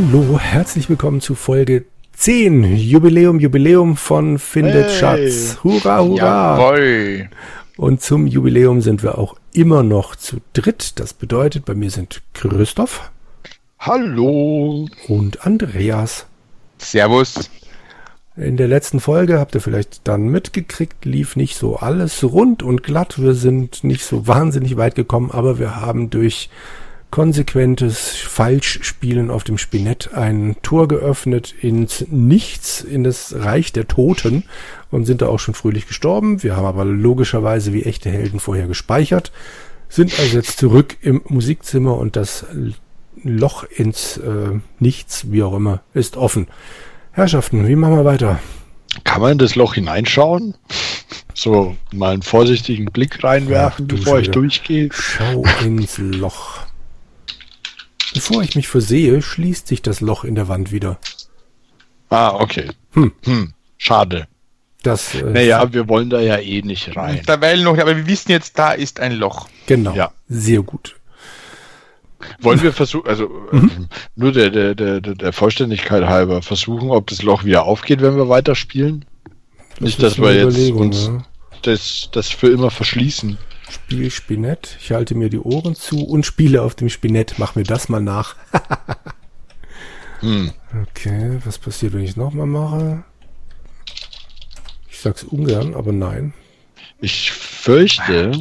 Hallo, herzlich willkommen zu Folge 10. Jubiläum, Jubiläum von Findet Hey. Schatz. Hurra, hurra. Jawohl. Und zum Jubiläum sind wir auch immer noch zu dritt. Das bedeutet, bei mir sind Christoph Hallo. und Andreas. Servus. In der letzten Folge habt ihr vielleicht dann mitgekriegt, lief nicht so alles rund und glatt. Wir sind nicht so wahnsinnig weit gekommen, aber wir haben durch konsequentes Falschspielen auf dem Spinett ein Tor geöffnet ins Nichts, in das Reich der Toten und sind da auch schon fröhlich gestorben. Wir haben aber logischerweise wie echte Helden vorher gespeichert, sind also jetzt zurück im Musikzimmer und das Loch ins äh, Nichts, wie auch immer, ist offen. Herrschaften, wie machen wir weiter? Kann man in das Loch hineinschauen? So mal einen vorsichtigen Blick reinwerfen, Ach, bevor ich durchgehe. Schau ins Loch. Bevor ich mich versehe, schließt sich das Loch in der Wand wieder. Ah, okay. Hm. Hm. Schade. Das, äh, Naja, wir wollen da ja eh nicht rein. Derweil noch, aber wir wissen jetzt, da ist ein Loch. genau. Ja. Sehr gut. Wollen wir versuchen, also Mhm. ähm, nur der, der, der, der Vollständigkeit halber, versuchen, ob das Loch wieder aufgeht, wenn wir weiterspielen? Nicht, ist dass wir jetzt uns ja. das, das für immer verschließen. Spiel Spinett. Ich halte mir die Ohren zu und spiele auf dem Spinett. Mach mir das mal nach. Hm. Okay, was passiert, wenn ich es nochmal mache? Ich sag's ungern, aber nein. Ich fürchte,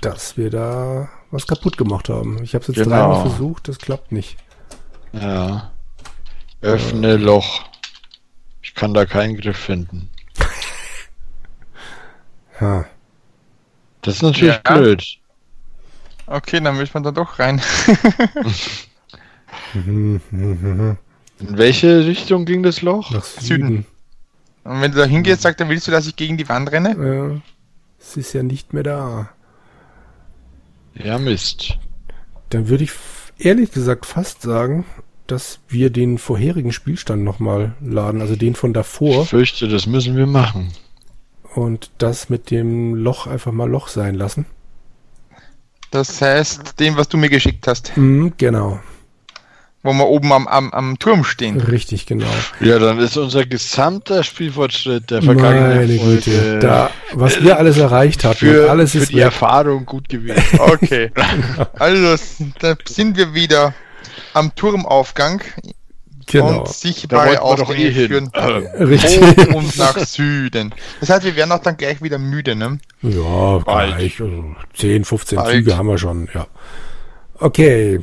Dass wir da was kaputt gemacht haben. Ich habe es jetzt Genau. dreimal versucht, das klappt nicht. ja. Öffne Loch. Ich kann da keinen Griff finden. Ha. Das ist natürlich Ja. blöd. Okay, dann müssen wir da doch rein. In welche Richtung ging das Loch? Nach Süden. Süden. Und wenn du da hingehst, sagt er, willst du, dass ich gegen die Wand renne? Ja, es ist ja nicht mehr da. Ja, Mist. Dann würde ich ehrlich gesagt fast sagen, dass wir den vorherigen Spielstand nochmal laden, also den von Ich davor fürchte, das müssen wir machen. Und das mit dem Loch einfach mal Loch sein lassen. Das heißt, dem, was du mir geschickt hast, Mhm, genau, wo wir oben am, am, am Turm stehen. richtig, genau. Ja, dann ist unser gesamter Spielfortschritt der vergangenen Meine Folge Güte, da, was wir alles erreicht hatten, für, alles für ist die weg. Erfahrung gut gewesen. Okay. Also, da sind wir wieder am Turmaufgang Genau, und Da sichtbare wollten wir doch eh Ausgänge hin. führen richtig. hoch und nach Süden. Das heißt, wir werden auch dann gleich wieder müde, ne? Ja, Bald. gleich, also 10, 15 Bald. Züge haben wir schon, ja. Okay,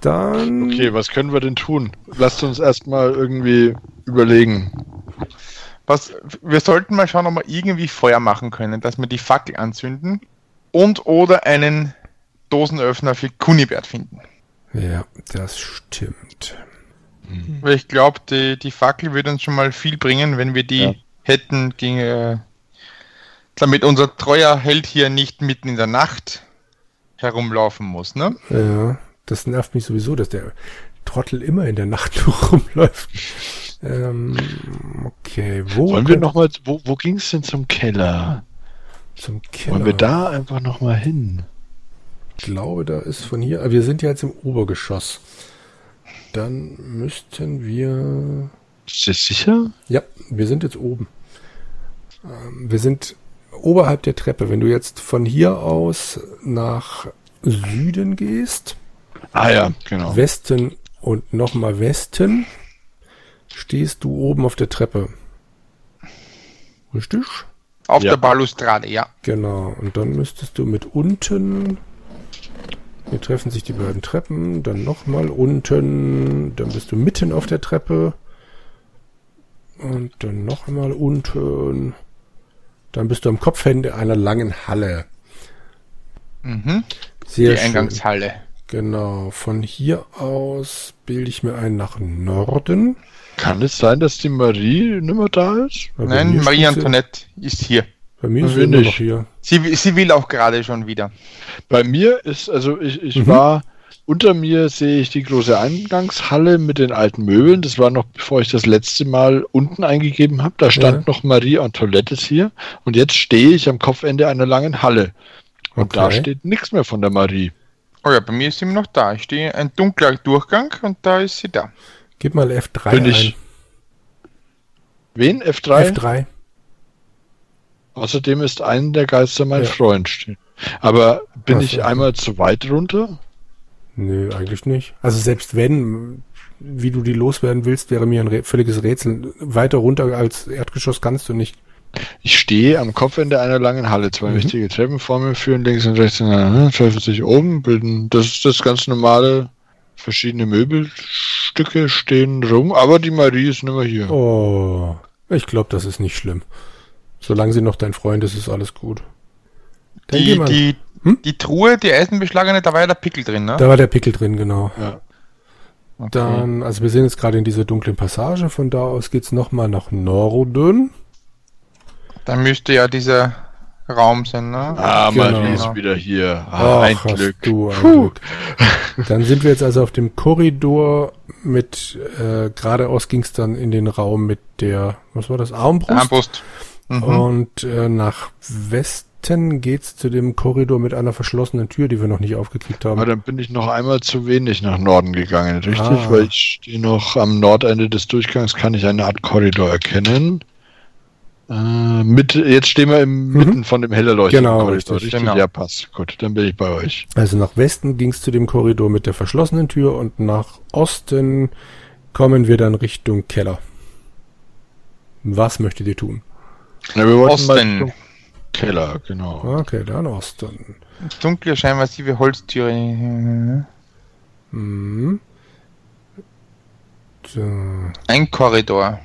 dann... Okay, was können wir denn tun? Lasst uns erstmal irgendwie überlegen. Was, wir sollten mal schauen, ob wir irgendwie Feuer machen können, dass wir die Fackel anzünden und oder einen Dosenöffner für Kunibert finden. Ja, das stimmt. Weil ich glaube, die, die Fackel würde uns schon mal viel bringen, wenn wir die Ja. hätten, gegen, äh, damit unser treuer Held hier nicht mitten in der Nacht herumlaufen muss, ne? Ja, das nervt mich sowieso, dass der Trottel immer in der Nacht rumläuft. Ähm, okay, wo Wollen wir nochmal, wo, wo ging es denn zum Keller? zum Keller? Wollen wir da einfach nochmal hin? Ich glaube, da ist von hier. ah, Wir sind ja jetzt im Obergeschoss. Dann müssten wir. Ist das sicher? Ja, wir sind jetzt oben. Ähm, wir sind oberhalb der Treppe. Wenn du jetzt von hier aus nach Süden gehst, Ah ja, genau. Westen und nochmal Westen, stehst du oben auf der Treppe. Richtig? Auf Ja. der Balustrade, ja. Genau. Und dann müsstest du mit unten. Hier treffen sich die beiden Treppen. Dann nochmal unten. Dann bist du mitten auf der Treppe. Und dann noch einmal unten. Dann bist du am Kopfende einer langen Halle. Mhm. Sehr die schön. Eingangshalle. Genau. Von hier aus bilde ich mir ein nach Norden. Kann es sein, dass die Marie nimmer da ist? Weil Nein, Marie Antoinette ist hier. Bei mir ist immer noch hier. Sie, sie will auch gerade schon wieder. Bei mir ist, also ich, ich Mhm. war, unter mir sehe ich die große Eingangshalle mit den alten Möbeln. Das war noch bevor ich das letzte Mal unten eingegeben habe. Da stand Ja. noch Marie Antoinette hier. Und jetzt stehe ich am Kopfende einer langen Halle. Und da Okay. steht nichts mehr von der Marie. Oh ja, bei mir ist sie immer noch da. Ich stehe ein dunkler Durchgang und da ist sie da. Gib mal F3 Bin ein. ich- Wen? F3? F3. Außerdem ist ein der Geister mein Ja. Freund stehen. Aber bin Ach ich einmal zu weit runter? Nö, eigentlich nicht. Also selbst wenn, wie du die loswerden willst, wäre mir ein Rä völliges Rätsel. Weiter runter als Erdgeschoss kannst du nicht. Ich stehe am Kopfende einer langen Halle. Zwei Mhm. mächtige Treppen vor mir führen links und rechts ineinander, treffen sich oben, bilden. Das ist das ganz normale. Verschiedene Möbelstücke stehen rum, aber die Marie ist nicht mehr hier. Oh, ich glaube, das ist nicht schlimm. Solange sie noch dein Freund ist, ist alles gut. Die, die, Hm? die Truhe, die eisenbeschlagene, da war ja der Pickel drin, ne? Da war der Pickel drin, genau. Ja. Okay. Dann, also wir sind jetzt gerade in dieser dunklen Passage. Von da aus geht's noch mal nach Norden. Dann müsste ja dieser Raum sein, ne? Ah, Genau. Marie ist wieder hier. Ah, ein Ach, hast Glück. Du ein. Glück. Dann sind wir jetzt also auf dem Korridor mit, äh, geradeaus ging's dann in den Raum mit der, was war das, Armbrust? Armbrust. Mhm. Und äh, nach Westen geht's zu dem Korridor mit einer verschlossenen Tür, die wir noch nicht aufgekriegt haben. Aber dann bin ich noch einmal zu wenig nach Norden gegangen, richtig? Ah. Weil ich stehe noch am Nordende des Durchgangs, kann ich eine Art Korridor erkennen. Äh, mit, jetzt stehen wir im Mhm. mitten von dem hell erleuchteten Genau, Korridor, richtig, richtig? genau. Ja, passt. Gut, dann bin ich bei euch. Also nach Westen ging's zu dem Korridor mit der verschlossenen Tür und nach Osten kommen wir dann Richtung Keller. Was möchtet ihr tun? Ja, wir wollten Osten. Keller, genau. Okay, dann Osten. Dunkle, scheinmassive Holztüre. Mhm. Mhm. So, Ein Korridor.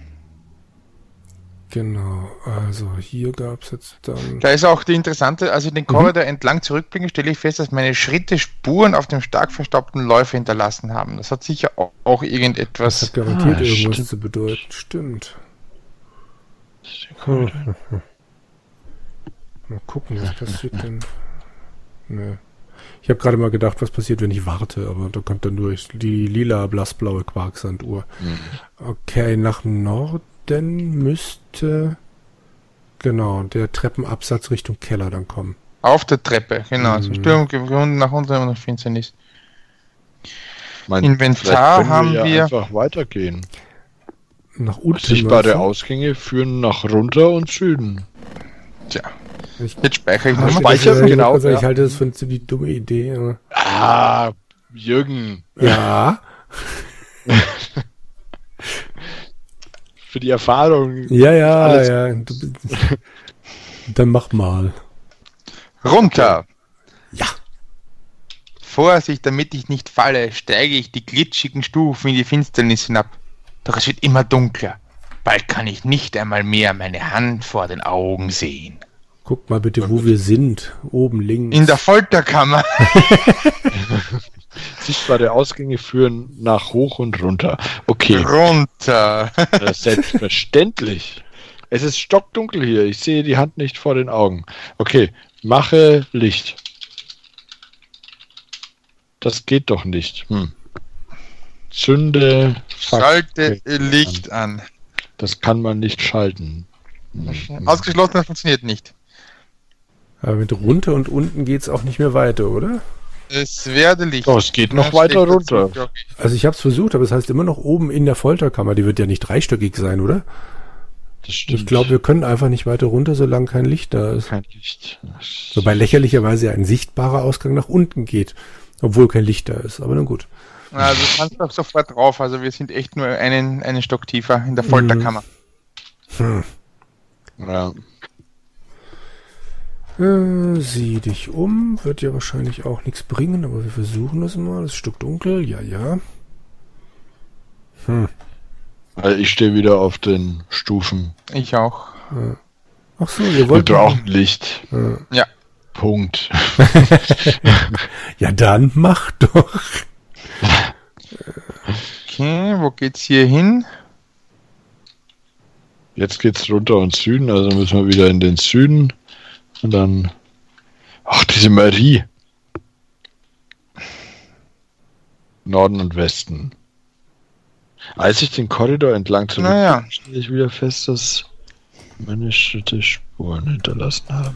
genau, also hier gab's jetzt dann... Da ist auch die interessante, als ich den Korridor entlang zurückblicke, stelle ich fest, dass meine Schritte Spuren auf dem stark verstaubten Läufer hinterlassen haben. Das hat sicher auch, auch Das irgendetwas. hat garantiert Ah, irgendwas stimmt. zu bedeuten. Stimmt. Mal gucken, was passiert denn. Nö. Ich habe gerade mal gedacht, was passiert, wenn ich warte, aber da kommt dann durch die lila blassblaue Quarksanduhr. Mhm. Okay, nach Norden müsste genau der Treppenabsatz Richtung Keller dann kommen. Auf der Treppe, genau. Zum Mhm. Sturm gewunden, nach unten und nach Finsternis. Mein, Inventar haben ja wir- einfach weitergehen. Nach unten. Sichtbare? Ausgänge führen nach runter und Süden. Tja, Ich, jetzt speichere ich Ah, nochmal. speichern, ich, genau, ich, ich ja. halte das für eine ziemlich dumme Idee. aber- Ah, Jürgen, Ja, für die Erfahrung. ja, ja, ja. Du, dann mach mal. Runter! Ja. Vorsicht, damit ich nicht falle, steige ich die glitschigen Stufen in die Finsternis hinab. Doch es wird immer dunkler. Bald kann ich nicht einmal mehr meine Hand vor den Augen sehen. Guck mal bitte, wo wir sind. Oben links. In der Folterkammer. Sichtbare Ausgänge führen nach hoch und runter. Okay, Runter. das ist selbstverständlich. Es ist stockdunkel hier. Ich sehe die Hand nicht vor den Augen. Okay, mache Licht. Das geht doch nicht. Hm. Zünde. Schalte. Licht an. Das kann man nicht schalten. Hm. Ausgeschlossen, das funktioniert nicht. Aber mit runter und unten geht's auch nicht mehr weiter, oder? Es werde Licht. Oh, es geht noch weiter runter. Also ich habe es versucht, aber es heißt immer noch oben in der Folterkammer. Die wird ja nicht dreistöckig sein, oder? Das stimmt. Ich glaube, wir können einfach nicht weiter runter, solange kein Licht da ist. kein Licht. Wobei lächerlicherweise ja ein sichtbarer Ausgang nach unten geht, obwohl kein Licht da ist. Aber nun gut. Also du kannst doch sofort drauf. Also wir sind echt nur einen, einen Stock tiefer in der Folterkammer. Hm. Ja. Äh, sieh dich um. Wird ja wahrscheinlich auch nichts bringen, aber wir versuchen es mal. Es ist stockdunkel. Ja, ja. Hm. Also ich stehe wieder auf den Stufen. Ich auch. Ach so, ihr Wir wollt. brauchen Licht. Äh, Ja. Punkt. ja, dann mach doch. Okay, wo geht's hier hin? Jetzt geht's runter und Süden, also müssen wir wieder in den Süden. Und dann. Ach, diese Marie. Norden und Westen. Als ich den Korridor entlang zurück Naja. stelle ich wieder fest, dass meine Schritte Spuren hinterlassen haben.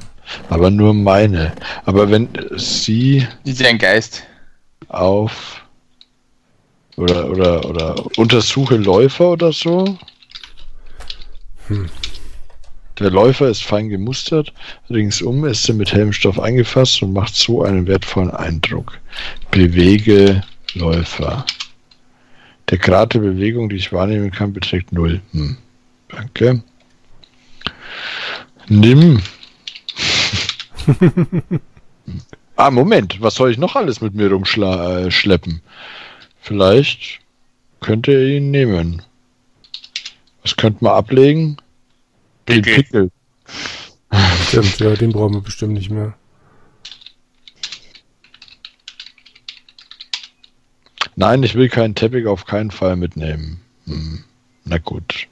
Aber nur meine. Aber wenn sie. Ist ja ein Geist. auf oder oder oder untersuche Läufer oder so. Hm. Der Läufer ist fein gemustert, ringsum ist er mit hellem Stoff eingefasst und macht so einen wertvollen Eindruck. Bewege Läufer. Der Grad der Bewegung, die ich wahrnehmen kann, beträgt 0. Hm. Danke. Nimm. ah, Moment. Was soll ich noch alles mit mir rumschleppen? Vielleicht könnte er ihn nehmen. Was könnte man ablegen? Den Pickel. Pickel. Stimmt, ja, den brauchen wir bestimmt nicht mehr. Nein, ich will keinen Teppich auf keinen Fall mitnehmen. Hm. Na gut.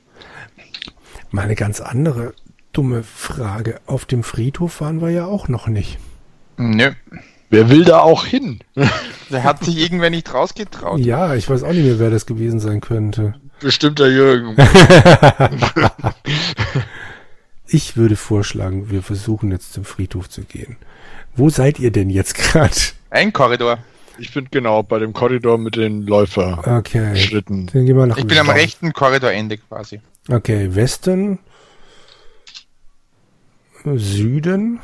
Mal eine ganz andere dumme Frage. Auf dem Friedhof waren wir ja auch noch nicht. Nö. Wer will da auch hin? Da hat sich irgendwer nicht rausgetraut. Ja, ich weiß auch nicht mehr, wer das gewesen sein könnte. Bestimmt der Jürgen. Ich würde vorschlagen, wir versuchen jetzt zum Friedhof zu gehen. Wo seid ihr denn jetzt gerade? Ein Korridor. Ich bin genau bei dem Korridor mit den Läuferschritten. Okay. Dann gehen wir nach Ich bin am Westen. rechten Korridorende quasi. Okay, Westen. Süden.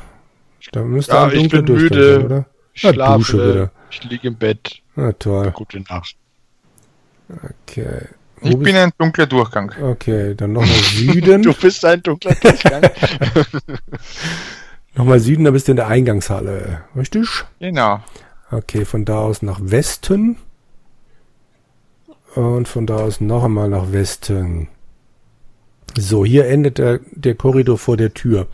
Da müsste Ja, ein ich dunkler bin Durchgang müde. sein, oder? Ich Dusche schlafe. wieder. Ich liege im Bett. Ah, toll. Gute Nacht. Okay. Wo Ich bin ein dunkler Durchgang. Okay, dann nochmal Süden. Du bist ein dunkler Durchgang. nochmal Süden, da bist du in der Eingangshalle. Richtig? Genau. Okay, von da aus nach Westen. Und von da aus noch einmal nach Westen. So, hier endet der, der Korridor vor der Tür.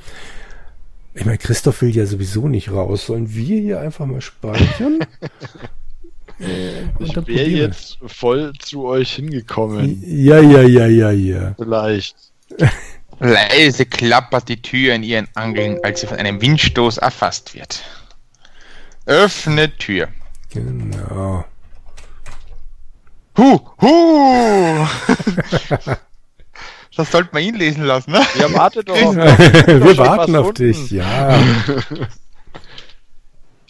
Ich meine, Christoph will ja sowieso nicht raus. Sollen wir hier einfach mal speichern? Äh, Ich wäre jetzt voll zu euch hingekommen. Ja, ja, ja, ja, ja. Vielleicht. Leise klappert die Tür in ihren Angeln, als sie von einem Windstoß erfasst wird. Öffne Tür. Genau. Hu, hu! das sollte man ihn lesen lassen, ne? Ja, warte doch. wir warten auf unten. dich, ja.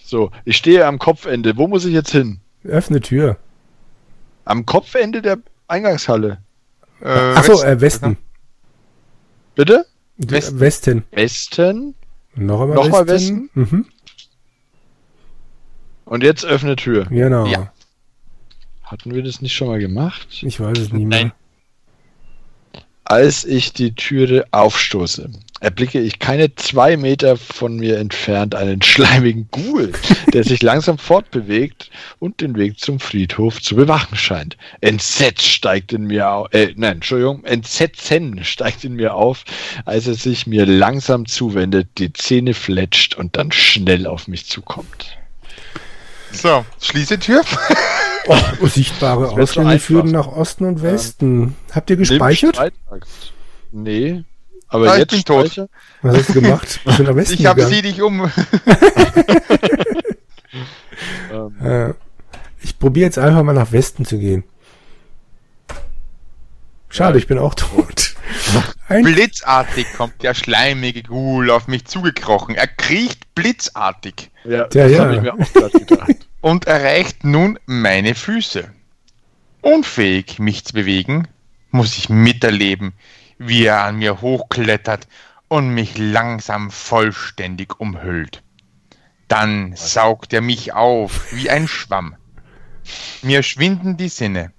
So, ich stehe am Kopfende. Wo muss ich jetzt hin? Öffne Tür. Am Kopfende der Eingangshalle. Äh, Achso, Westen. äh, Westen. Bitte? Westen. Westen. Westen. Noch einmal Nochmal Westen. Mhm. Und jetzt öffne Tür. Genau. Ja. Hatten wir das nicht schon mal gemacht? Ich weiß es nicht mehr. Nein. Als ich die Türe aufstoße, erblicke ich keine zwei Meter von mir entfernt einen schleimigen Ghoul, der sich langsam fortbewegt und den Weg zum Friedhof zu bewachen scheint. Entsetzt steigt in mir auf, äh, nein, Entschuldigung, Entsetzen steigt in mir auf, als er sich mir langsam zuwendet, die Zähne fletscht und dann schnell auf mich zukommt. So, schließe Tür. Oh, sichtbare Ausgänge führen nach Osten und Westen. Habt ihr gespeichert? Nee. Aber ich jetzt bin tot. Was hast du gemacht? Bist du nach Westen Ich habe gegangen? sie dich um. Ähm, Äh, ich probiere jetzt einfach mal nach Westen zu gehen. Schade, Ja, ich bin auch tot. Ein, Blitzartig kommt der schleimige Ghoul auf mich zugekrochen. Er kriecht blitzartig ja, Ja, das ja. habe ich mir auch gerade gedacht. Und erreicht nun meine Füße. Unfähig, mich zu bewegen, muss ich miterleben, wie er an mir hochklettert und mich langsam vollständig umhüllt. Dann saugt er mich auf wie ein Schwamm. Mir schwinden die Sinne.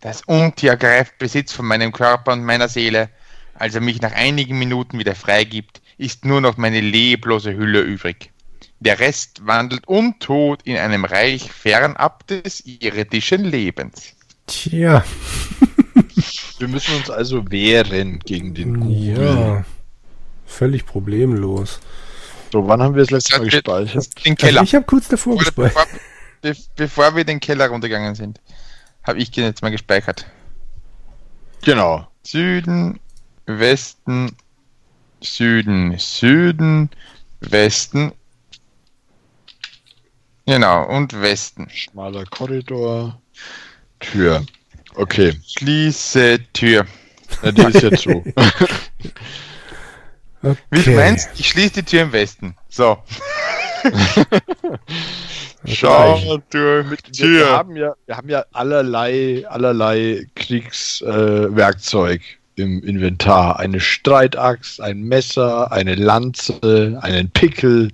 Das Untier greift Besitz von meinem Körper und meiner Seele. Als er mich nach einigen Minuten wieder freigibt, ist nur noch meine leblose Hülle übrig. Der Rest wandelt untot in einem Reich fernab des irdischen Lebens. tja, Wir müssen uns also wehren gegen den Ghoul. ja, völlig problemlos. So, wann haben wir das letzte Mal gespeichert? Den Also Keller. ich habe kurz davor gespeichert. bevor, be bevor wir den Keller runtergegangen sind, habe ich den jetzt mal gespeichert. Genau. Süden, Westen, Süden, Süden, Westen. Genau, und Westen. Schmaler Korridor. Tür. Okay. Schließe Tür. Na, die ist ja zu. Wie du Okay. meinst, ich schließe die Tür im Westen. So. Schau durch Wir, Tür. wir, haben ja, wir haben ja allerlei, allerlei Kriegswerkzeug äh, im Inventar. Eine Streitaxt, ein Messer, eine Lanze, einen Pickel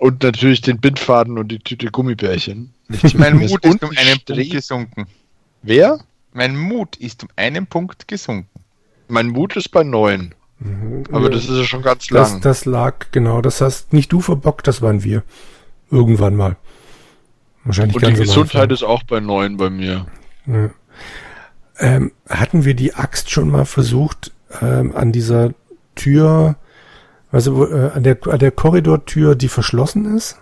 und natürlich den Bindfaden und die Tüte Gummibärchen. Mein. Mut ist um ein einen Punkt gesunken. Wer? Mein Mut ist um einen Punkt gesunken. Mein Mut ist bei neun. Aber das ist ja schon ganz Das, lang. das lag, genau, das hast nicht du verbockt, das waren wir. Irgendwann mal. Wahrscheinlich und die Gesundheit ist auch bei neun bei mir. Ja. Ähm, hatten wir die Axt schon mal versucht, ähm, an dieser Tür, also wo, äh, an der, an der Korridortür, die verschlossen ist?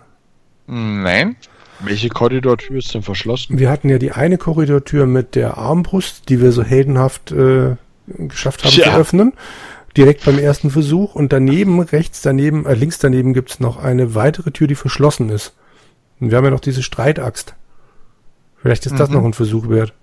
Nein. Welche Korridortür ist denn verschlossen? Wir hatten ja die eine Korridortür mit der Armbrust, die wir so heldenhaft äh, geschafft haben Tja. zu öffnen. Direkt beim ersten Versuch. Und daneben, rechts daneben, äh, links daneben gibt's noch eine weitere Tür, die verschlossen ist. Und wir haben ja noch diese Streitaxt. Vielleicht ist das Mhm. noch ein Versuch wert.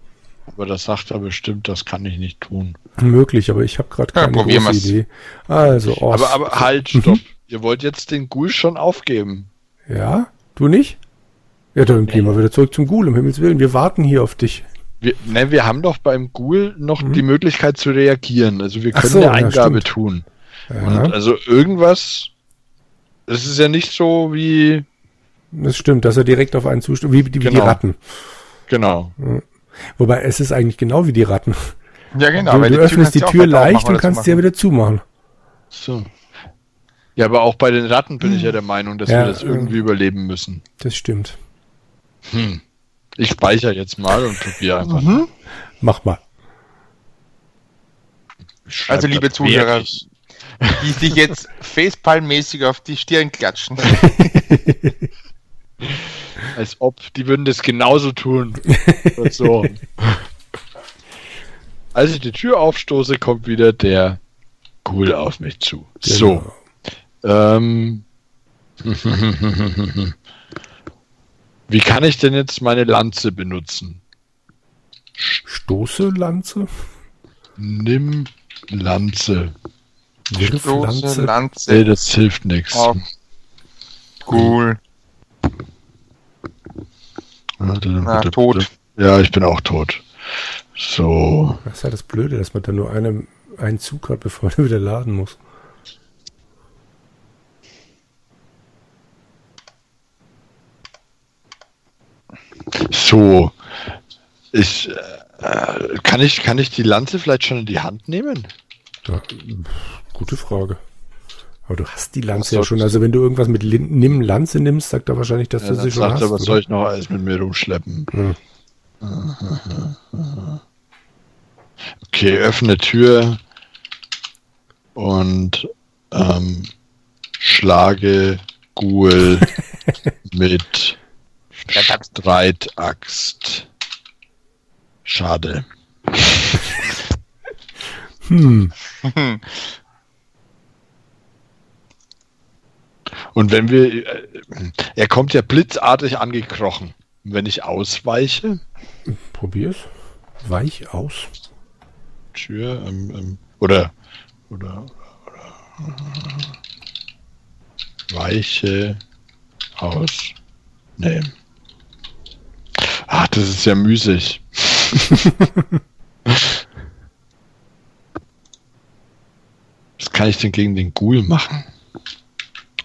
Aber das sagt er bestimmt, das kann ich nicht tun. Möglich, aber ich habe gerade Ja, keine probieren große. Idee. Also, Ost. Aber, aber halt, Mhm. stopp. Ihr wollt jetzt den Ghoul schon aufgeben. Ja, du nicht? Ja, dann gehen wir wieder zurück zum Ghoul, um Himmels Willen. Wir warten hier auf dich. Wir, ne, wir haben doch beim Ghoul noch Mhm. die Möglichkeit zu reagieren. Also wir können so, eine ja, Eingabe stimmt. tun. Ja, Und also irgendwas. Es ist ja nicht so wie. das stimmt, dass er direkt auf einen zustimmt, wie, wie die Genau. Ratten. Genau. Wobei, es ist eigentlich genau wie die Ratten. Ja, genau. du du öffnest die Tür leicht und kannst sie ja wieder zumachen. So. Ja, aber auch bei den Ratten bin ich ja der Meinung, dass Ja, wir das äh, irgendwie überleben müssen. Das stimmt. Hm. Ich speichere jetzt mal und probiere einfach. Mhm. Mach mal. Ich Also, liebe Zuhörer, fertig. die sich jetzt facepalmmäßig auf die Stirn klatschen. Als ob, die würden das genauso tun. Und so. Als ich die Tür aufstoße, kommt wieder der Ghoul auf mich zu. So. Genau. Ähm. Wie kann ich denn jetzt meine Lanze benutzen? Stoße, Lanze, Nimm Lanze. Wirf, Große Lanze. Nee, Lanze. das hilft nichts. Auf. Cool. Na, tot. Ja, ich bin auch tot. So. Das ist ja das Blöde, dass man da nur eine, einen Zug hat, bevor er wieder laden muss. So. Ich, äh, kann ich, kann ich die Lanze vielleicht schon in die Hand nehmen? Ja, gute Frage. Aber du hast die Lanze ja schon. Also wenn du irgendwas mit Lin Nimm Lanze nimmst, sagt er wahrscheinlich, dass Ja, du sie schon sagt hast. er, was oder? soll ich noch alles mit mir rumschleppen? Hm. Okay, öffne Tür und ähm, schlage Ghoul mit Streitaxt. Schade. Hm. Und wenn wir, äh, er kommt ja blitzartig angekrochen. Und Wenn ich ausweiche, Probier's. Weich aus. Tür, ähm, ähm, oder, oder, oder, weiche aus. Nee. Ah, das ist ja müßig. Was kann ich denn gegen den Ghoul machen?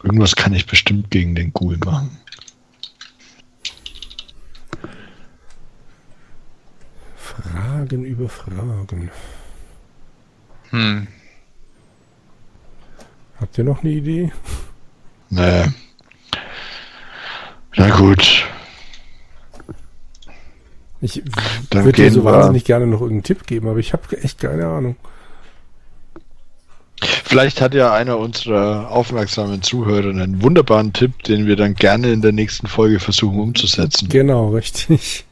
Irgendwas kann ich bestimmt gegen den Ghoul machen. Fragen über Fragen. Hm. Habt ihr noch eine Idee? Nee. Na gut. Ich würde dir so wir- wahnsinnig gerne noch irgendeinen Tipp geben, aber ich habe echt keine Ahnung. Vielleicht hat ja einer unserer aufmerksamen Zuhörer einen wunderbaren Tipp, den wir dann gerne in der nächsten Folge versuchen umzusetzen. Genau, richtig.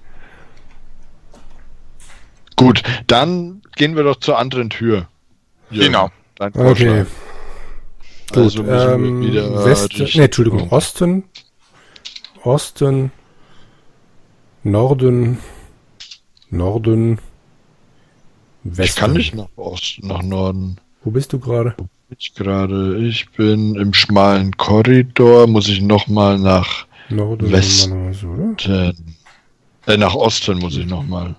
Gut, dann gehen wir doch zur anderen Tür. Jürgen, Genau. Dein Okay. Gut, Also müssen ähm, wir wieder Westen, durch- nee, Entschuldigung, Osten, Osten, Norden, Norden, Westen. Ich kann nicht nach Osten, nach Norden. Wo bist du gerade? Ich gerade, ich bin im schmalen Korridor, muss ich nochmal nach Norden West- machen wir so, oder? Äh, nach Osten muss ich nochmal.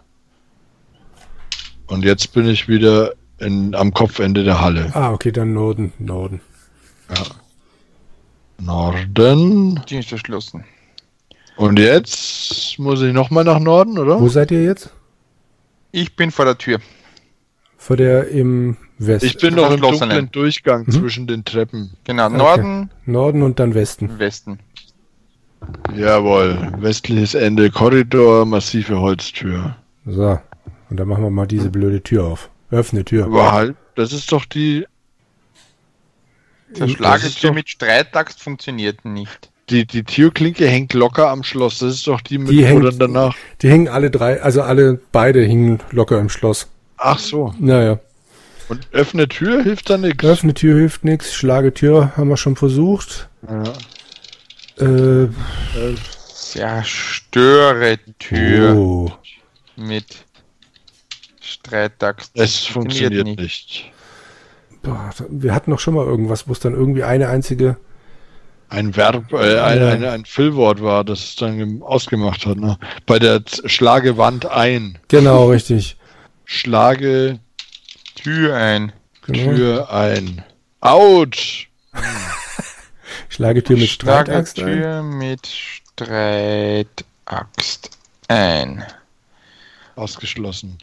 Und jetzt bin ich wieder in, am Kopfende der Halle. Ah, okay, dann Norden, Norden. Norden. Die ist verschlossen. Und jetzt muss ich nochmal nach Norden, oder? Wo seid ihr jetzt? Ich bin vor der Tür. Vor der im West. Ich bin noch im dunklen Durchgang Mhm. zwischen den Treppen. Genau, Okay. Norden, Norden und dann Westen. Westen. Jawohl. Westliches Ende, Korridor, massive Holztür. So. Und dann machen wir mal diese blöde Tür auf. Öffne Tür. Aber halt, das ist doch die, Der Das ist Schlagetür doch- mit Streitaxt funktioniert nicht. die, die Türklinke hängt locker am Schloss. Das ist doch die mit, Die wo hängt- dann danach. Die hingen alle drei, also alle beide hingen locker im Schloss. Ach so. Naja. Und öffne Tür hilft da nichts. Öffne Tür hilft nichts. Schlage Tür haben wir schon versucht. Ja. Äh, Zerstöre Tür oh. mit Streitaxt. Es funktioniert nicht. Boah, wir hatten doch schon mal irgendwas, wo es dann irgendwie eine einzige. Ein Verb, äh, ein, ein, ein Füllwort war, das es dann gem- ausgemacht hat. Ne? Bei der Schlagewand ein. Genau, richtig. Schlage Tür ein. Genau. Tür ein. Autsch! Schlage Tür mit Streitaxt ein. Tür mit Streitaxt ein. Ausgeschlossen.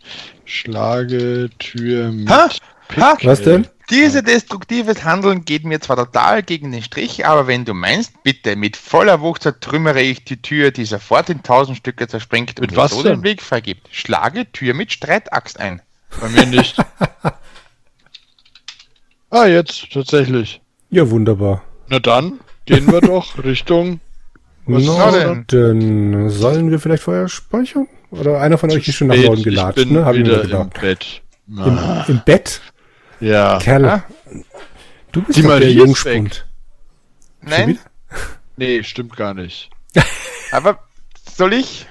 Schlage Tür mit Ha? Ha? Was denn? Dieses destruktives Handeln geht mir zwar total gegen den Strich, aber wenn du meinst, bitte, mit voller Wucht zertrümmere ich die Tür, die sofort in tausend Stücke zerspringt Mit und was so den Weg freigibt. Schlage Tür mit Streitaxt ein. Bei mir nicht. ah, jetzt tatsächlich. Ja, wunderbar. Na dann, gehen wir doch Richtung. Was ist Norden. denn? Sollen wir vielleicht vorher speichern? Oder einer von euch ist schon nach. Norden Ich gelatscht, bin ne? Hab ich mir wieder gedacht. im Bett. Im, Ah, Im Bett? ja. Kerl, Ah? du bist Die doch der Marie ist Jungspund. Nein? Nee, stimmt gar nicht. aber soll ich?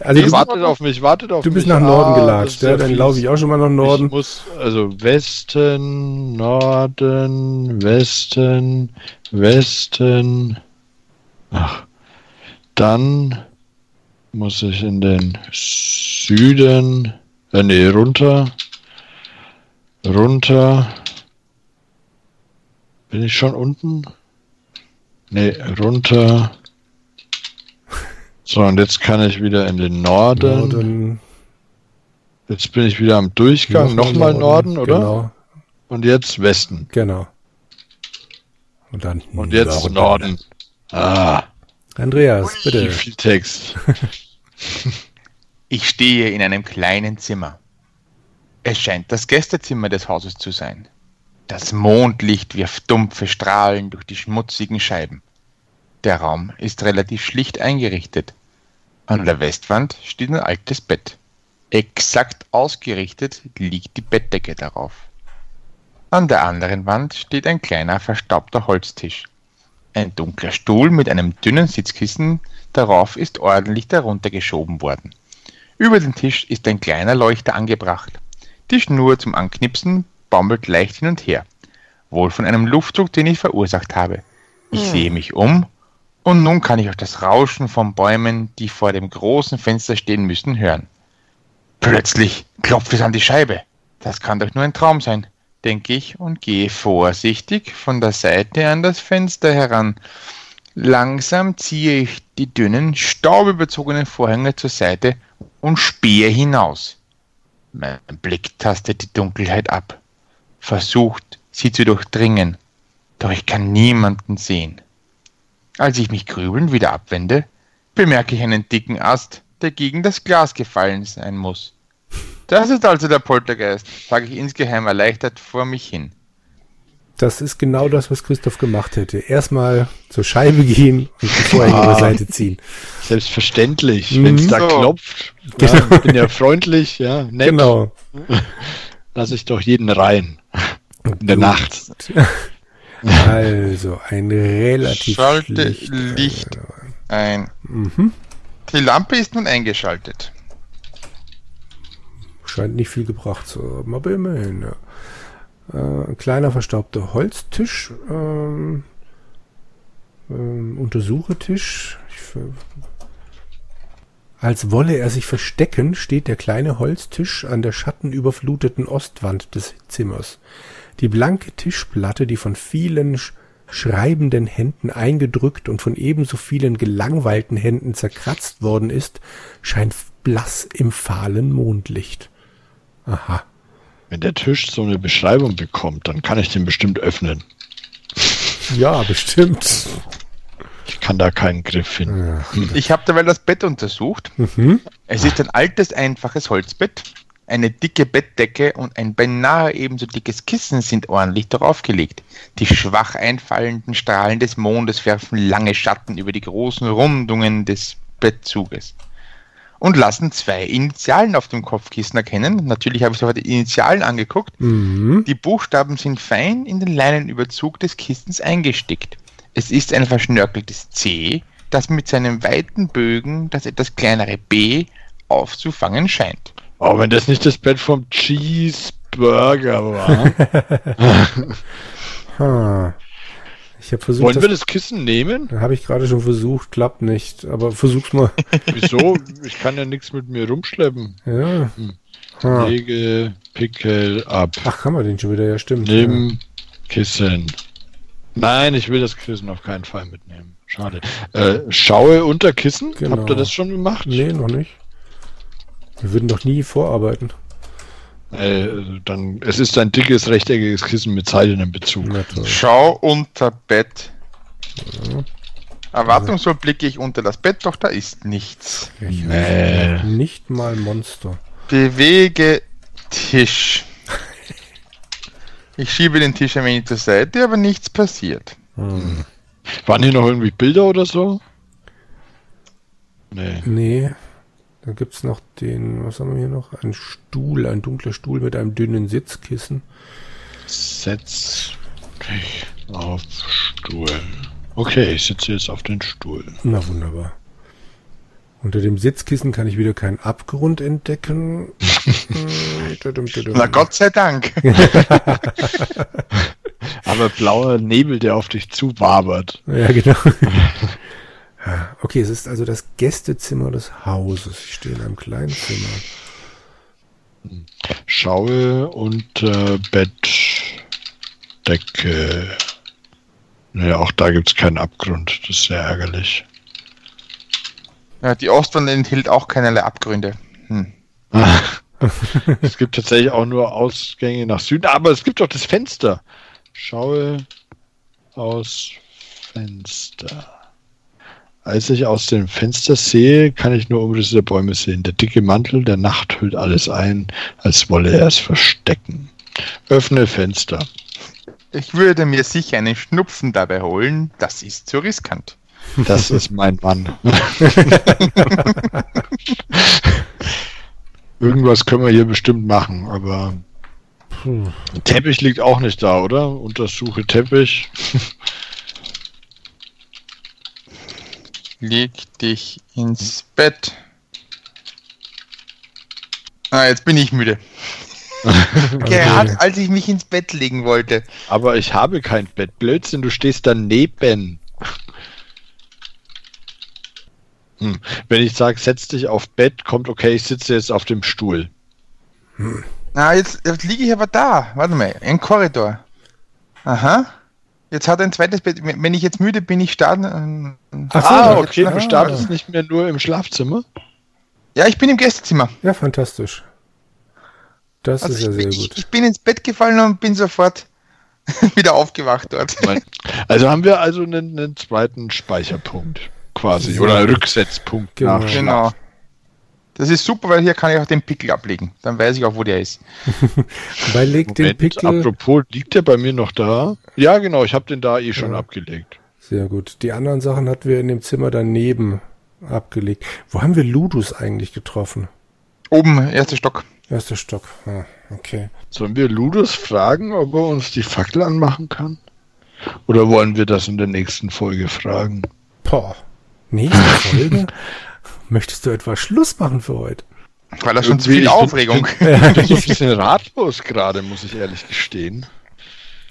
Also du, wartet auf mich, wartet auf du bist mich. nach Norden Ah, gelatscht, ja? Dann laufe ich auch schon mal nach Ich Norden. muss, also Westen, Norden, Westen, Westen. Ach, dann muss ich in den Süden, äh, nee, runter, runter. Bin ich schon unten? Nee, runter. So, und jetzt kann ich wieder in den Norden. Norden Jetzt bin ich wieder am Durchgang. Nochmal Norden, oder? Genau, Und jetzt Westen. genau. Und dann Und jetzt Norden. Ah, Andreas, wie bitte. viel Text. Ich stehe in einem kleinen Zimmer. Es scheint das Gästezimmer des Hauses zu sein. Das Mondlicht wirft dumpfe Strahlen durch die schmutzigen Scheiben. Der Raum ist relativ schlicht eingerichtet. An der Westwand steht ein altes Bett. Exakt ausgerichtet liegt die Bettdecke darauf. An der anderen Wand steht ein kleiner verstaubter Holztisch. Ein dunkler Stuhl mit einem dünnen Sitzkissen darauf ist ordentlich darunter geschoben worden. Über den Tisch ist ein kleiner Leuchter angebracht. Die Schnur zum Anknipsen baumelt leicht hin und her. Wohl von einem Luftzug, den ich verursacht habe. Ich sehe mich um und nun kann ich auch das Rauschen von Bäumen, die vor dem großen Fenster stehen müssen, hören. Plötzlich klopft es an die Scheibe. Das kann doch nur ein Traum sein, denke ich und gehe vorsichtig von der Seite an das Fenster heran. Langsam ziehe ich die dünnen, staubüberzogenen Vorhänge zur Seite und spähe hinaus. Mein Blick tastet die Dunkelheit ab, versucht, sie zu durchdringen, doch ich kann niemanden sehen. Als ich mich grübelnd wieder abwende, bemerke ich einen dicken Ast, der gegen das Glas gefallen sein muss. Das ist also der Poltergeist, sage ich insgeheim erleichtert vor mich hin. Das ist genau das, was Christoph gemacht hätte. Erstmal zur Scheibe gehen und die Vorhänge Ah. beiseite ziehen. Selbstverständlich, Mhm. wenn es da So. klopft. Genau. Ja, ich bin ja freundlich, ja, nett. Genau. Lass ich doch jeden rein. In der Nacht. Also, ein relativ Schalte Licht ein. Mhm. Die Lampe ist nun eingeschaltet. Scheint nicht viel gebracht zu haben, aber immerhin, ja. Äh, ein kleiner verstaubter Holztisch, ähm, ähm, Untersuchetisch. Ich Als wolle er sich verstecken, steht der kleine Holztisch an der schattenüberfluteten Ostwand des Zimmers. Die blanke Tischplatte, die von vielen sch schreibenden Händen eingedrückt und von ebenso vielen gelangweilten Händen zerkratzt worden ist, scheint blass im fahlen Mondlicht. Aha. Wenn der Tisch so eine Beschreibung bekommt, dann kann ich den bestimmt öffnen. Ja, bestimmt. Ich kann da keinen Griff finden. Ja. Ich habe dabei das Bett untersucht. Mhm. Es ist ein altes, einfaches Holzbett. Eine dicke Bettdecke und ein beinahe ebenso dickes Kissen sind ordentlich darauf gelegt. Die schwach einfallenden Strahlen des Mondes werfen lange Schatten über die großen Rundungen des Bettzuges und lassen zwei Initialen auf dem Kopfkissen erkennen. Natürlich habe ich sofort die Initialen angeguckt. Mhm. Die Buchstaben sind fein in den Leinenüberzug des Kistens eingestickt. Es ist ein verschnörkeltes C, das mit seinem weiten Bögen das etwas kleinere B aufzufangen scheint. Oh, wenn das nicht das Bett vom Cheeseburger war. Ha. Ich habe versucht, Wollen wir das, Kissen nehmen? habe ich gerade schon versucht, klappt nicht, aber versuch's mal. Wieso? Ich kann ja nichts mit mir rumschleppen. Ja. Hm. Ha. Lege Pickel ab. Ach, kann man den schon wieder, ja stimmt. Nimm Kissen. Nein, ich will das Kissen auf keinen Fall mitnehmen. Schade. Äh, schaue unter Kissen? Genau. Habt ihr das schon gemacht? Ja. Nee, noch nicht. Wir würden doch nie vorarbeiten. Äh, dann, es ist ein dickes, rechteckiges Kissen mit seidenem Bezug. Schau unter Bett. Erwartungsvoll blicke ich unter das Bett, doch da ist nichts. Ich Nee. Nicht mal Monster. Bewege Tisch. Ich schiebe den Tisch ein wenig zur Seite, aber nichts passiert. Hm. Waren hier noch irgendwie Bilder oder so? Nee. Nee. Dann gibt's noch den, was haben wir hier noch? Ein Stuhl, ein dunkler Stuhl mit einem dünnen Sitzkissen. Setz dich auf Stuhl. Okay, ich sitze jetzt auf den Stuhl. Na wunderbar. Unter dem Sitzkissen kann ich wieder keinen Abgrund entdecken. Na Gott sei Dank. Aber blauer Nebel, der auf dich zuwabert. Ja, genau. Ja, Okay, es ist also das Gästezimmer des Hauses. Ich stehe in einem kleinen Zimmer. Schaue unter Bettdecke. Naja, auch da gibt es keinen Abgrund. Das ist sehr ärgerlich. Ja, die Ostwand enthält auch keinerlei Abgründe. Hm. es gibt tatsächlich auch nur Ausgänge nach Süden, aber es gibt doch das Fenster. Schaue aus Fenster. Als ich aus dem Fenster sehe, kann ich nur Umrisse der Bäume sehen. Der dicke Mantel der Nacht hüllt alles ein, als wolle er es verstecken. Öffne Fenster. Ich würde mir sicher einen Schnupfen dabei holen. Das ist zu riskant. Das ist mein Mann. Irgendwas können wir hier bestimmt machen, aber Puh. Teppich liegt auch nicht da, oder? Untersuche Teppich. Leg dich ins Bett. Ah, jetzt bin ich müde. Gerade als ich mich ins Bett legen wollte. Aber ich habe kein Bett. Blödsinn, du stehst daneben. Hm. Wenn ich sage, setz dich auf Bett, kommt okay, ich sitze jetzt auf dem Stuhl. Na, jetzt, jetzt liege ich aber da. Warte mal, ein Korridor. Aha. Jetzt hat er ein zweites Bett. Wenn ich jetzt müde bin, ich starten. Ach so, ah, okay, du startest nicht mehr nur im Schlafzimmer. Ja, ich bin im Gästezimmer. Ja, fantastisch. Das ist ja ich, sehr bin- gut. Ich, ich bin ins Bett gefallen und bin sofort wieder aufgewacht dort. Also haben wir also einen, einen zweiten Speicherpunkt quasi So. oder einen Rücksetzpunkt Genau. nach Genau. Das ist super, weil hier kann ich auch den Pickel ablegen. Dann weiß ich auch, wo der ist. Weil legt den Pickel. apropos, liegt der bei mir noch da? Ja, genau, ich habe den da eh schon Ja. abgelegt. Sehr gut. Die anderen Sachen hatten wir in dem Zimmer daneben abgelegt. Wo haben wir Ludus eigentlich getroffen? Oben, erster Stock. Erster Stock. Ah, okay. Sollen wir Ludus fragen, ob er uns die Fackel anmachen kann? Oder wollen wir das in der nächsten Folge fragen? Boah. Nächste Folge? Möchtest du etwa Schluss machen für heute? Weil da schon zu viel bin- Aufregung. Ich bin, ich bin so ein bisschen ratlos gerade, muss ich ehrlich gestehen.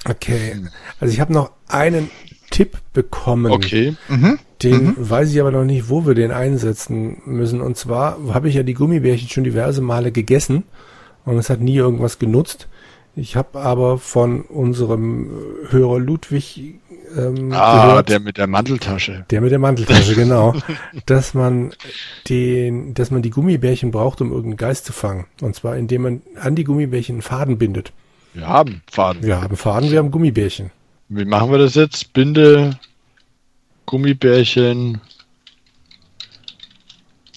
Okay. Also ich habe noch einen Tipp bekommen. Okay. Mhm. Den Mhm. weiß ich aber noch nicht, wo wir den einsetzen müssen. Und zwar habe ich ja die Gummibärchen schon diverse Male gegessen und es hat nie irgendwas genutzt. Ich habe aber von unserem Hörer Ludwig ähm, Ah, gehört, der mit der Manteltasche. der mit der Manteltasche, genau, dass man den, dass man die Gummibärchen braucht, um irgendeinen Geist zu fangen. Und zwar indem man an die Gummibärchen einen Faden bindet. Wir haben Faden. Wir haben Faden, wir haben Gummibärchen. Wie machen wir das jetzt? Binde, Gummibärchen.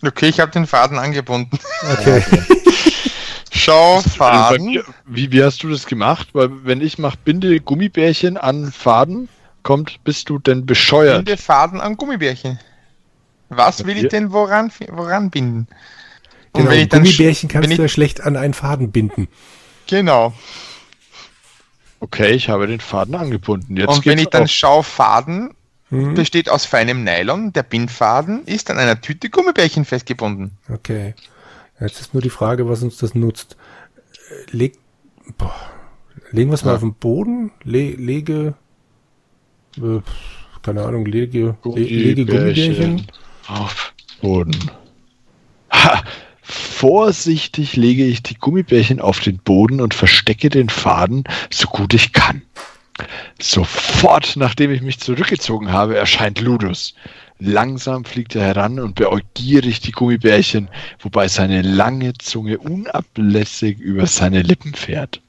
Okay, ich habe den Faden angebunden. Okay. Schau, Also bei Faden. mir- Wie, wie hast du das gemacht? Weil wenn ich mache Binde Gummibärchen an Faden, kommt, bist du denn bescheuert? Binde Faden an Gummibärchen. Was will Ja. ich denn woran, woran binden? Und Genau, wenn ich dann Gummibärchen kannst du ja schlecht an einen Faden binden. Genau. Okay, ich habe den Faden angebunden. Jetzt Und wenn ich dann auf. schaue, Faden Hm? besteht aus feinem Nylon. Der Bindfaden ist an einer Tüte Gummibärchen festgebunden. Okay. Jetzt ist nur die Frage, was uns das nutzt. Äh, Leg, boah, legen wir es mal Ja. auf den Boden? Le, lege, äh, keine Ahnung, lege, le, lege Gummibärchen. auf Boden. Ha! Vorsichtig lege ich die Gummibärchen auf den Boden und verstecke den Faden, so gut ich kann. Sofort, nachdem ich mich zurückgezogen habe, erscheint Ludus. Langsam fliegt er heran und beäugt gierig die Gummibärchen, wobei seine lange Zunge unablässig über seine Lippen fährt.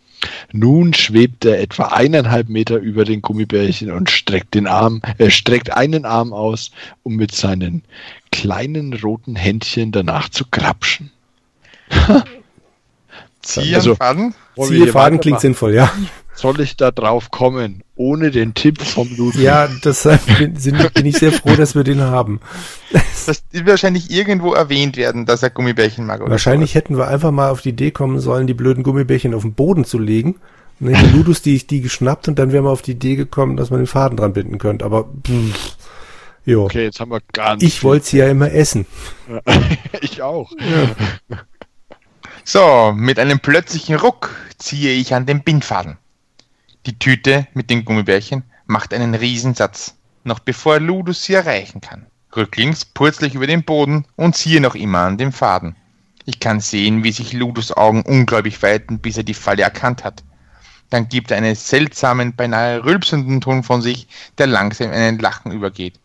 Nun schwebt er etwa eineinhalb Meter über den Gummibärchen und streckt den Arm, er streckt einen Arm aus, um mit seinen kleinen roten Händchen danach zu krapschen. Ziehe Also, am Faden. Wollen wir Ziehe hier Faden klingt sinnvoll, ja. Soll ich da drauf kommen, ohne den Tipp vom Ludwig? Ja, deshalb bin, sind, bin ich sehr froh, dass wir den haben. Das wird wahrscheinlich irgendwo erwähnt werden, dass er Gummibärchen mag. Oder Wahrscheinlich hätten wir einfach mal auf die Idee kommen sollen, die blöden Gummibärchen auf den Boden zu legen. Dann hätte Ludus die, die geschnappt und dann wären wir auf die Idee gekommen, dass man den Faden dran binden könnte. Aber pff, jo. Okay, jetzt haben wir ganz. Ich wollte sie ja immer essen. ich auch. So, mit einem plötzlichen Ruck ziehe ich an den Bindfaden. Die Tüte mit den Gummibärchen macht einen Riesensatz, noch bevor Ludus sie erreichen kann. Rücklings purzle ich über den Boden und ziehe noch immer an dem Faden. Ich kann sehen, wie sich Ludus Augen ungläubig weiten, bis er die Falle erkannt hat. Dann gibt er einen seltsamen, beinahe rülpsenden Ton von sich, der langsam in einen Lachen übergeht.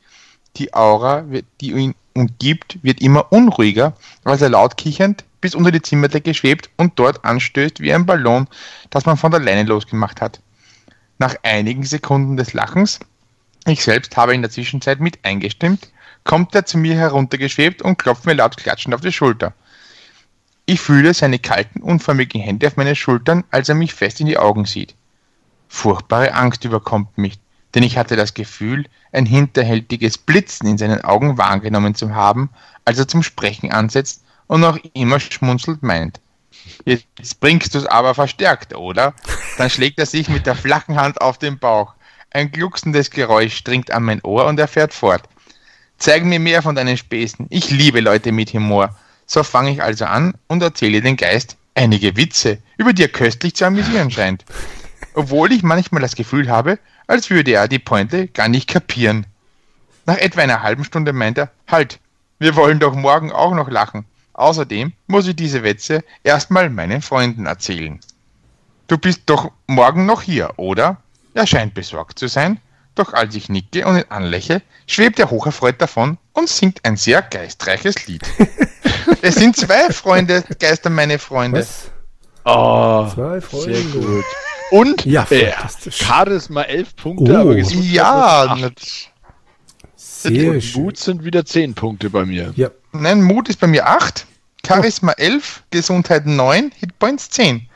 Die Aura, die ihn umgibt, wird immer unruhiger, als er laut kichernd bis unter die Zimmerdecke schwebt und dort anstößt wie ein Ballon, das man von der Leine losgemacht hat. Nach einigen Sekunden des Lachens, ich selbst habe in der Zwischenzeit mit eingestimmt, kommt er zu mir heruntergeschwebt und klopft mir laut klatschend auf die Schulter. Ich fühle seine kalten, unförmigen Hände auf meine Schultern, als er mich fest in die Augen sieht. Furchtbare Angst überkommt mich, denn ich hatte das Gefühl, ein hinterhältiges Blitzen in seinen Augen wahrgenommen zu haben, als er zum Sprechen ansetzt und noch immer schmunzelt meint. Jetzt bringst du es aber verstärkt, oder? Dann schlägt er sich mit der flachen Hand auf den Bauch. Ein glucksendes Geräusch dringt an mein Ohr und er fährt fort. Zeig mir mehr von deinen Späßen. Ich liebe Leute mit Humor. So fange ich also an und erzähle den Geist einige Witze, über die er köstlich zu amüsieren scheint. Obwohl ich manchmal das Gefühl habe, als würde er die Pointe gar nicht kapieren. Nach etwa einer halben Stunde meint er, halt, wir wollen doch morgen auch noch lachen. Außerdem muss ich diese Witze erstmal meinen Freunden erzählen. Du bist doch morgen noch hier, oder? Er scheint besorgt zu sein, doch als ich nicke und ihn anlächle, schwebt er hocherfreut davon und singt ein sehr geistreiches Lied. es sind zwei Freunde, Geister meine Freunde. Was? Oh, Zwei Freunde. sehr gut. Und Ja, äh. Charisma 11 Punkte, Oh. aber Ja, acht. Sehr Und schön. Mut sind wieder 10 Punkte bei mir. Ja, nein, Mut ist bei mir 8, Charisma 11, Gesundheit 9, Hitpoints 10.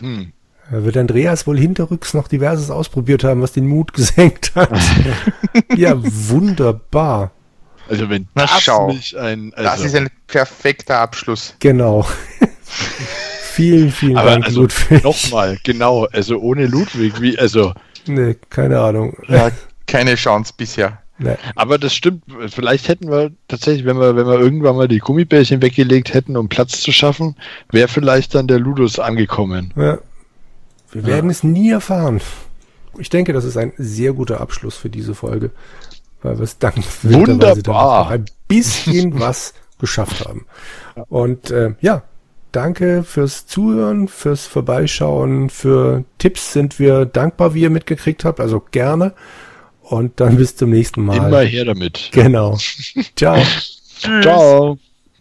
Hm. da wird Andreas wohl hinterrücks noch diverses ausprobiert haben, was den Mut gesenkt hat. ja, wunderbar. Also wenn Na, das schau. nicht ein... Also, Das ist ein perfekter Abschluss. Genau. vielen, vielen aber Dank, also Ludwig. nochmal, genau, also ohne Ludwig, wie, also, Nee, keine Ahnung. Ja, keine Chance bisher. Nee. Aber das stimmt, vielleicht hätten wir tatsächlich, wenn wir, wenn wir irgendwann mal die Gummibärchen weggelegt hätten, um Platz zu schaffen, wäre vielleicht dann der Ludus angekommen. Ja. Wir werden ja. es nie erfahren. Ich denke, das ist ein sehr guter Abschluss für diese Folge, weil wir es dankenswerterweise dann noch ein bisschen was geschafft haben. Und äh, ja, danke fürs Zuhören, fürs Vorbeischauen, für Tipps sind wir dankbar, wie ihr mitgekriegt habt, also gerne. Und dann bis zum nächsten Mal. Immer her damit. Genau. Ciao. Ciao.